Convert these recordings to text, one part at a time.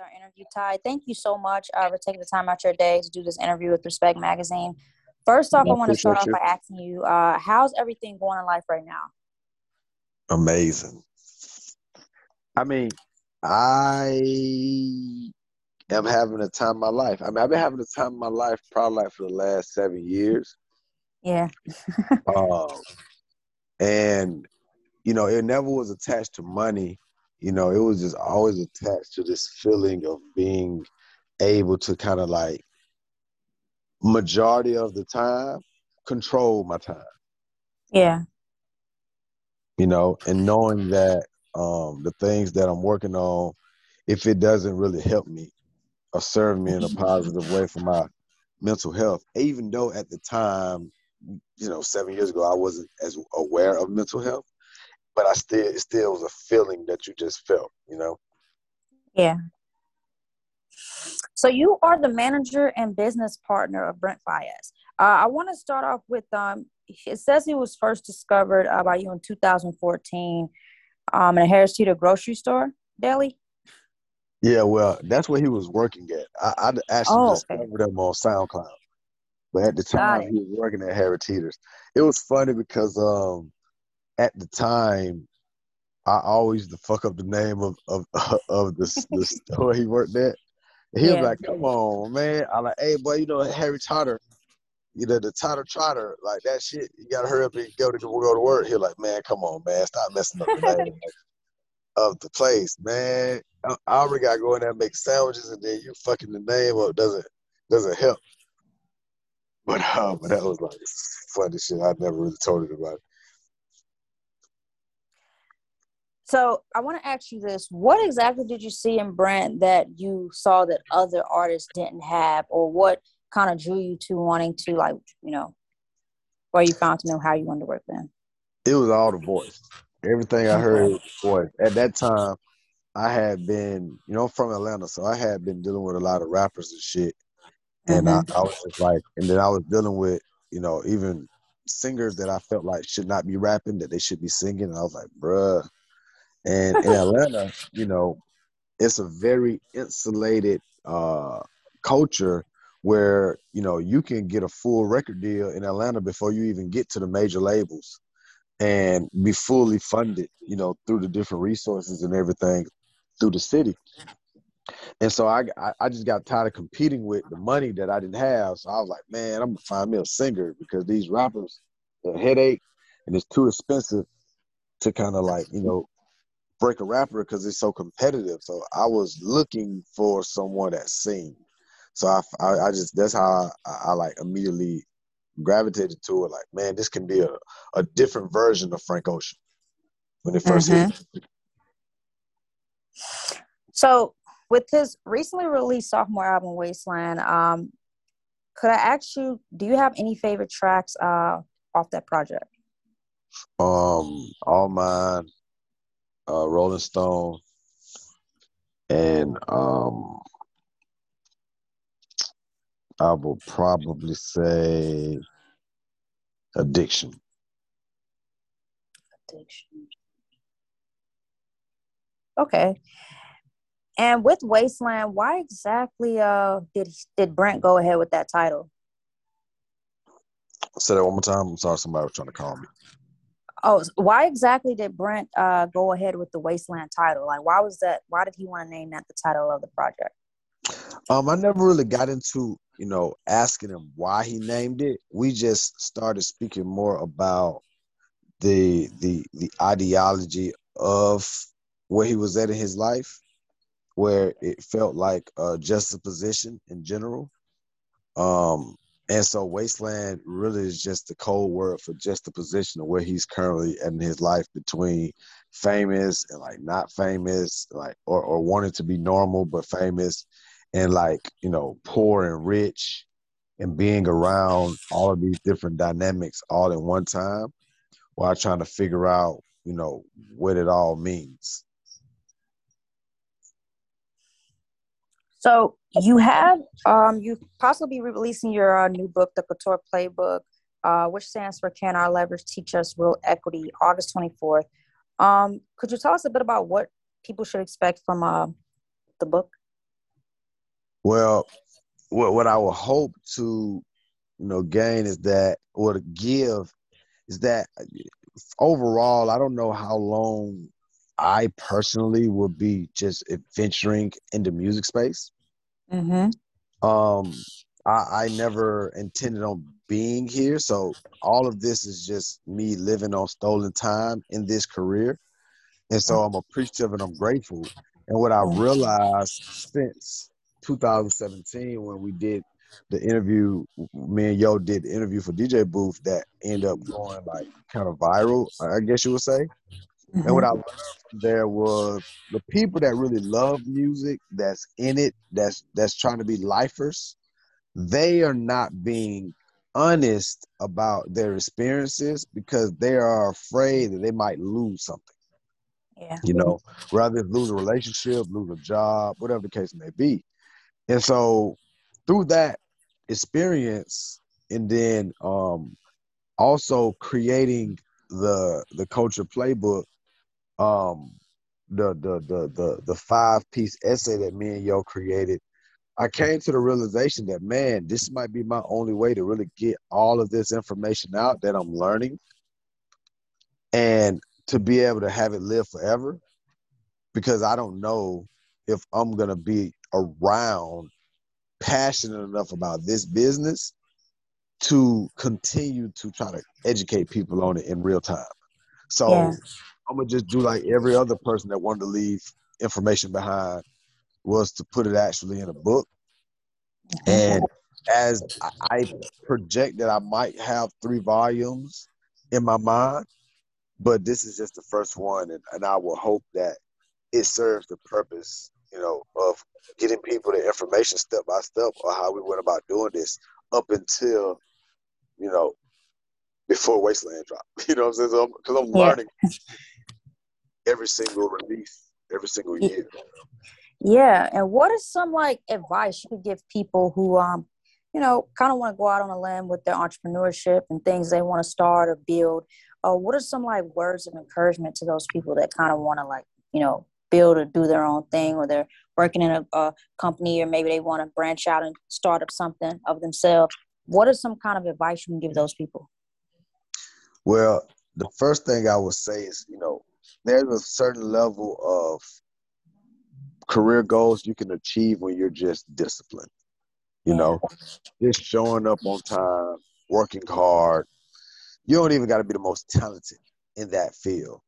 our interview, Ty. Thank you so much uh, for taking the time out your day to do this interview with Respect Magazine. First off, I, I want to start off you. by asking you, uh, how's everything going in life right now? Amazing. I mean, I am having the time of my life. I mean, I've been having the time of my life probably like for the last seven years. Yeah. um, and you know, it never was attached to money. You know, it was just always attached to this feeling of being able to kind of like majority of the time control my time. Yeah. You know, and knowing that um the things that I'm working on, if it doesn't really help me or serve me in a positive way for my mental health, even though at the time, you know, seven years ago I wasn't as aware of mental health, but I still it still was a feeling that you just felt, you know. Yeah. So you are the manager and business partner of Brent Faiyaz. Uh, I want to start off with um. It says he was first discovered uh, by you in 2014 um, in a Harris Teeter grocery store deli. Yeah, well, that's where he was working at. I, I actually oh, discovered okay. him on SoundCloud, but at the time he was working at Harris Teeter's. It was funny because um, at the time, I always the fuck up the name of of of the the store he worked at. he yeah. was like, "Come on, man!" I'm like, "Hey, boy, you know Harry Trotter, you know the Trotter Trotter, like that shit. You gotta hurry up and go to go to work." He was like, "Man, come on, man, stop messing up the name of the place, man. I, already gotta go in there and make sandwiches, and then you fucking the name up doesn't doesn't help." But uh, but that was like funny shit. I never really told it about it. So I want to ask you this: What exactly did you see in Brent that you saw that other artists didn't have, or what kind of drew you to wanting to, like, you know, where you found to know how you wanted to work then? It was all the voice. Everything I heard was voice. At that time, I had been, you know, I'm from Atlanta, so I had been dealing with a lot of rappers and shit. And mm-hmm. I, I was just like, and then I was dealing with, you know, even singers that I felt like should not be rapping, that they should be singing. And I was like, bruh, and in Atlanta, you know, it's a very insulated uh, culture where you know you can get a full record deal in Atlanta before you even get to the major labels and be fully funded, you know, through the different resources and everything through the city. And so I, I just got tired of competing with the money that I didn't have. So I was like, man, I'm gonna find me a singer because these rappers, a headache, and it's too expensive to kind of like you know break a rapper because it's so competitive. So I was looking for someone that sing. So I, I, I just that's how I, I, like immediately gravitated to it. Like, man, this can be a, a different version of Frank Ocean when it 1st mm-hmm. hit. So with his recently released sophomore album Wasteland, um, could I ask you, do you have any favorite tracks uh, off that project? Um, all mine, uh, Rolling Stone, and um, I will probably say Addiction. Addiction. Okay. And with Wasteland, why exactly uh did did Brent go ahead with that title? Say that one more time. I'm sorry, somebody was trying to call me. Oh, why exactly did Brent uh, go ahead with the Wasteland title? Like, why was that? Why did he want to name that the title of the project? Um, I never really got into you know asking him why he named it. We just started speaking more about the the the ideology of where he was at in his life, where it felt like just a juxtaposition in general. Um, and so Wasteland really is just the code word for just the position of where he's currently in his life between famous and like not famous, like or, or wanting to be normal but famous and like, you know, poor and rich and being around all of these different dynamics all at one time while trying to figure out, you know, what it all means. So you have um you possibly be releasing your uh, new book, the Couture Playbook, uh, which stands for Can Our Leverage Teach Us Real Equity, August twenty fourth. Um, could you tell us a bit about what people should expect from uh, the book? Well, what what I would hope to, you know, gain is that or to give is that overall, I don't know how long I personally would be just venturing into music space. Mm-hmm. Um, I, I never intended on being here, so all of this is just me living on stolen time in this career, and so I'm appreciative and I'm grateful. And what I realized since 2017 when we did the interview, me and Yo did the interview for DJ Booth that ended up going like kind of viral, I guess you would say. Mm-hmm. And what I learned there was the people that really love music, that's in it, that's that's trying to be lifers, they are not being honest about their experiences because they are afraid that they might lose something. Yeah. You know, rather lose a relationship, lose a job, whatever the case may be. And so through that experience and then um also creating the the culture playbook um the the the the, the five piece essay that me and yo created i came to the realization that man this might be my only way to really get all of this information out that i'm learning and to be able to have it live forever because i don't know if i'm to be around passionate enough about this business to continue to try to educate people on it in real time. So. I'm gonna just do like every other person that wanted to leave information behind was to put it actually in a book. Mm-hmm. And as I project that I might have three volumes in my mind, but this is just the first one, and, and I will hope that it serves the purpose, you know, of getting people the information step by step or how we went about doing this up until, you know, before Wasteland dropped. You know what I'm saying? Because I'm, I'm yeah. learning every single release, every single year. Yeah, and what is some like advice you could give people who, um, you know, kind of want to go out on a limb with their entrepreneurship and things they want to start or build? Uh, what are some like words of encouragement to those people that kind of want to like, you know, build or do their own thing or they're working in a, a company or maybe they want to branch out and start up something of themselves what is some kind of advice you can give those people well the first thing i would say is you know there's a certain level of career goals you can achieve when you're just disciplined you know just showing up on time working hard you don't even got to be the most talented in that field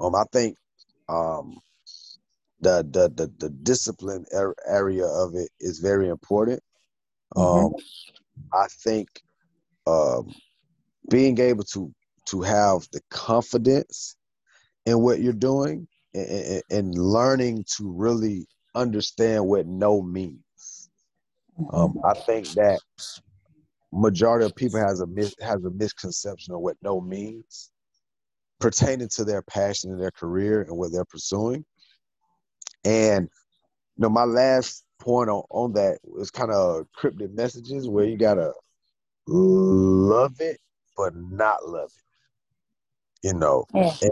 um i think um the the the, the discipline area of it is very important. Mm-hmm. Um, I think um, being able to to have the confidence in what you're doing and, and learning to really understand what no means. Mm-hmm. Um, I think that majority of people has a mis- has a misconception of what no means pertaining to their passion and their career and what they're pursuing. And you know, my last point on, on that was kind of cryptic messages where you gotta love it but not love it. You know. Yeah. And,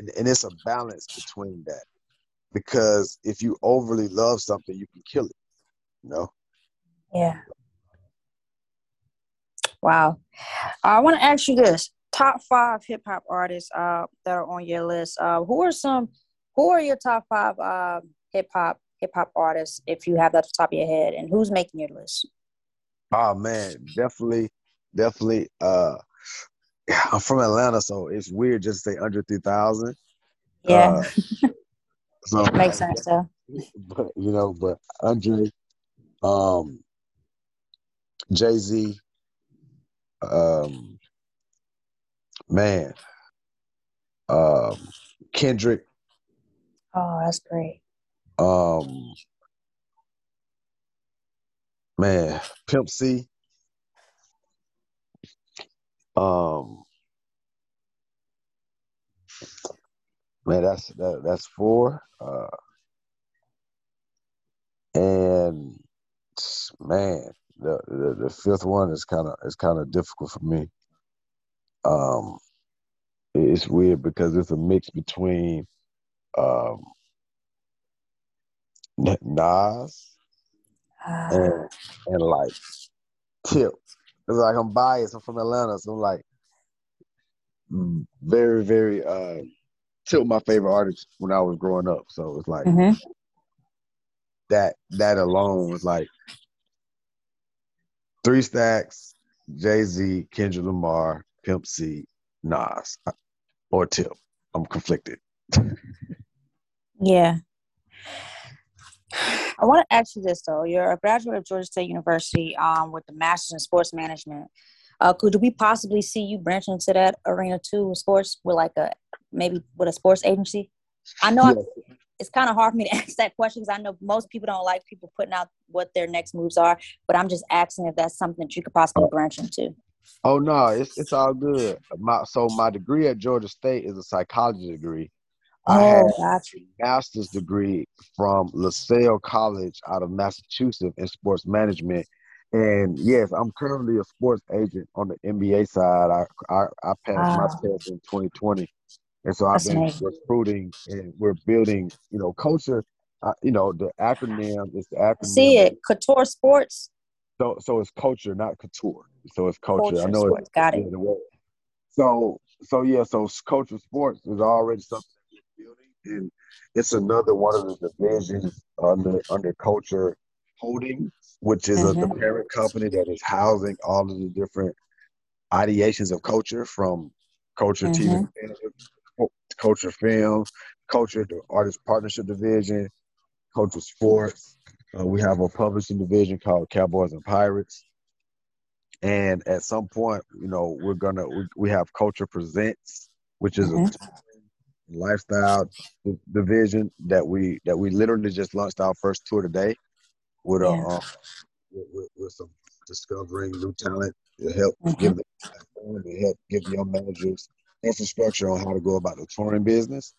and, and it's a balance between that. Because if you overly love something, you can kill it. You know? Yeah. Wow. I want to ask you this: top five hip hop artists uh, that are on your list. Uh, who are some who are your top five uh, hip hop hip hop artists if you have that at the top of your head, and who's making your list? Oh man, definitely, definitely. Uh, I'm from Atlanta, so it's weird just to say Andre three thousand. Yeah, uh, so makes sense though. But you know, but Andre, um, Jay Z, um, man, um, Kendrick, Oh, that's great. Um, man, Pimp C. Um, man, that's that, that's four. Uh, and man, the, the, the fifth one is kind of is kind of difficult for me. Um, it's weird because it's a mix between um, Nas, and and like Tip. It's like I'm biased. I'm from Atlanta, so I'm like very, very uh Tip my favorite artist when I was growing up. So it's like Mhm. that that alone was like three stacks, Jay Z, Kendrick Lamar, Pimp C, Nas, or Tip. I'm conflicted. Yeah. I want to ask you this though. You're a graduate of Georgia State University um, with the master's in sports management. Uh, could we possibly see you branching into that arena too with sports with like a maybe with a sports agency? I know I, Yeah. it's kind of hard for me to ask that question because I know most people don't like people putting out what their next moves are, but I'm just asking if that's something that you could possibly branch into. Oh no, it's it's all good. My so my degree at Georgia State is a psychology degree. I had Oh, gotcha. a master's degree from Lasell College out of Massachusetts in sports management. And yes, I'm currently a sports agent on the NBA side. I I, I passed my test in 2020, and so I've That's been amazing. recruiting and we're building. You know, culture. Uh, you know, the acronym is the acronym. See it, Couture Sports, So so it's culture, not couture. So it's culture. I know it's Sports. Got it. yeah, the word. So so yeah, so culture sports is already something that we're building, and it's another one of the divisions under under culture holding, which is a, the parent company that is housing all of the different ideations of culture from culture TV, culture film, culture the artist partnership division, culture sports. Uh, we have a publishing division called Cowboys and Pirates. And at some point, you know, we're gonna we, we have Culture Presents, which is Mhm. a lifestyle division that we that we literally just launched our first tour today with a Yeah. um, with, with, with some discovering new talent to help Mhm. give the to help give young managers infrastructure on how to go about the touring business.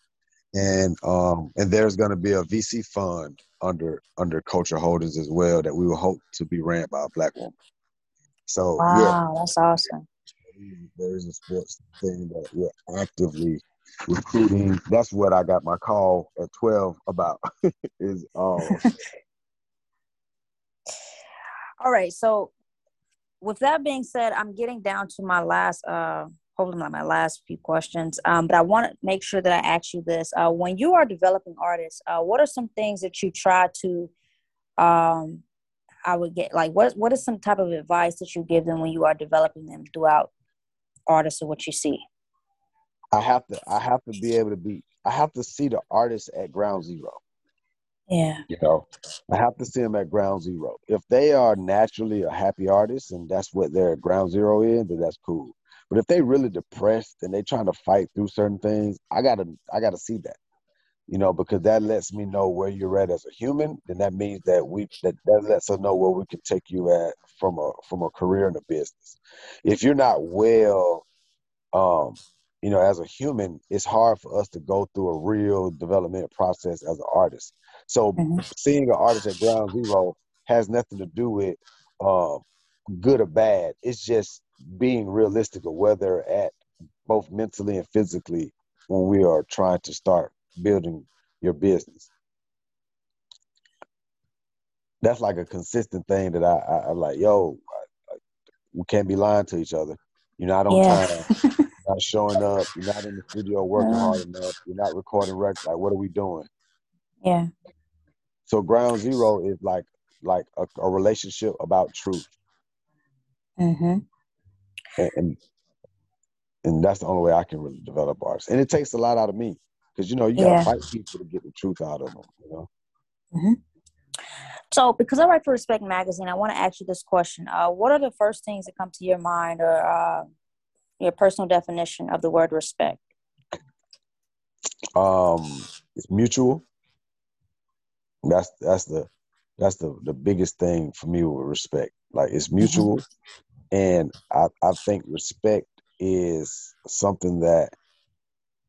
And um and there's gonna be a VC fund under under Culture Holdings as well that we will hope to be ran by a black woman. So yeah, Wow, that's awesome. there is a sports thing that we're actively recruiting. That's what I got my call at twelve about. is um All right. So, with that being said, I'm getting down to my last, uh, hopefully my last few questions. Um, but I want to make sure that I ask you this: uh, when you are developing artists, uh, what are some things that you try to, um, I would get like what what is some type of advice that you give them when you are developing them throughout artists or what you see? I have to I have to be able to be I have to see the artist at ground zero. Yeah. You know, I have to see them at ground zero. If they are naturally a happy artist and that's what their ground zero is, then that's cool. But if they really depressed and they trying to fight through certain things, I gotta I gotta see that. You know, because that lets me know where you're at as a human. Then that means that we that, that lets us know where we can take you at from a from a career in a business. If you're not well, um, you know, as a human, it's hard for us to go through a real development process as an artist. So Mhm. seeing an artist at ground zero has nothing to do with uh, good or bad. It's just being realistic of where they're at, both mentally and physically, when we are trying to start building your business. That's like a consistent thing that I, I, I like. Yo, I, I, we can't be lying to each other. You're not on Yeah. time. You're not showing up. You're not in the studio working Yeah. hard enough. You're not recording records. Like, what are we doing? Yeah. So ground zero is like like a, a relationship about truth, Mm-hmm. and, and and that's the only way I can really develop artists. And it takes a lot out of me because you know you gotta Yeah. fight people to get the truth out of them. You know, So, because I write for Respect Magazine, I want to ask you this question: uh, What are the first things that come to your mind, or uh, your personal definition of the word respect? um, it's mutual. That's that's the that's the the biggest thing for me with respect. Like it's mutual, and I I think respect is something that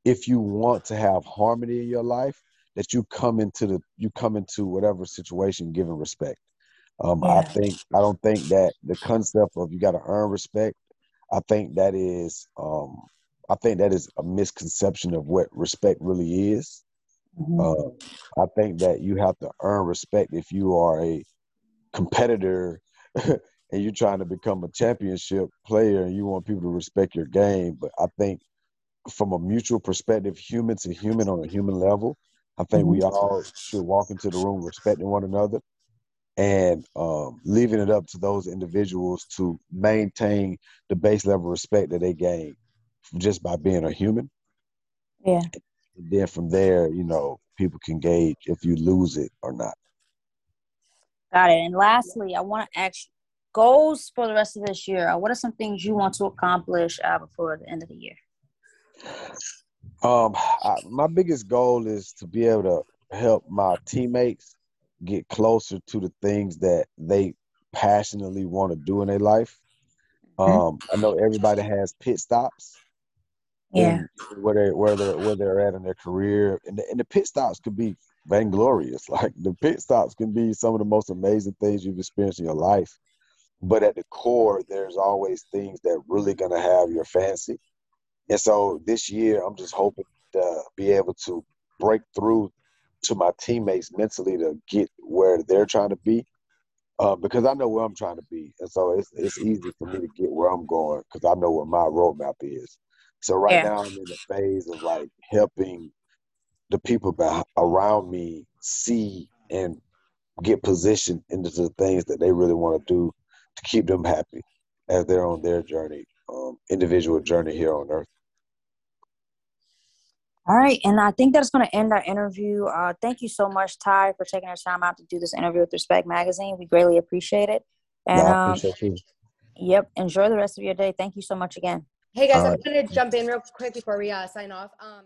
if you want to have harmony in your life, that you come into the you come into whatever situation giving respect. Um, I think I don't think that the concept of you got to earn respect. I think that is um, I think that is a misconception of what respect really is. Mhm. Uh, I think that you have to earn respect if you are a competitor and you're trying to become a championship player and you want people to respect your game. But I think from a mutual perspective, human to human on a human level, I think we mm-hmm. all should walk into the room respecting one another and um, leaving it up to those individuals to maintain the base level of respect that they gain just by being a human. Yeah. And then from there, you know, people can gauge if you lose it or not. Got it. And lastly, I want to ask goals for the rest of this year. What are some things you want to accomplish uh, before the end of the year? Um, I, my biggest goal is to be able to help my teammates get closer to the things that they passionately want to do in their life. Mm-hmm. Um, I know everybody has pit stops. Yeah. Where they where they where they're at in their career, and the, and the pit stops could be vainglorious. Like the pit stops can be some of the most amazing things you've experienced in your life. But at the core, there's always things that really gonna have your fancy. And so this year, I'm just hoping to be able to break through to my teammates mentally to get where they're trying to be. Uh, because I know where I'm trying to be, and so it's it's easy for me to get where I'm going because I know what my roadmap is. So right yeah. now I'm in the phase of like helping the people around me see and get positioned into the things that they really want to do to keep them happy as they're on their journey, um, individual journey here on earth. All right, and I think that's going to end our interview. Uh, thank you so much, Ty, for taking the time out to do this interview with Respect Magazine. We greatly appreciate it. And no, um, appreciate yep, enjoy the rest of your day. Thank you so much again. Hey guys, All I'm right. going to jump in real quick before we uh, sign off. Um,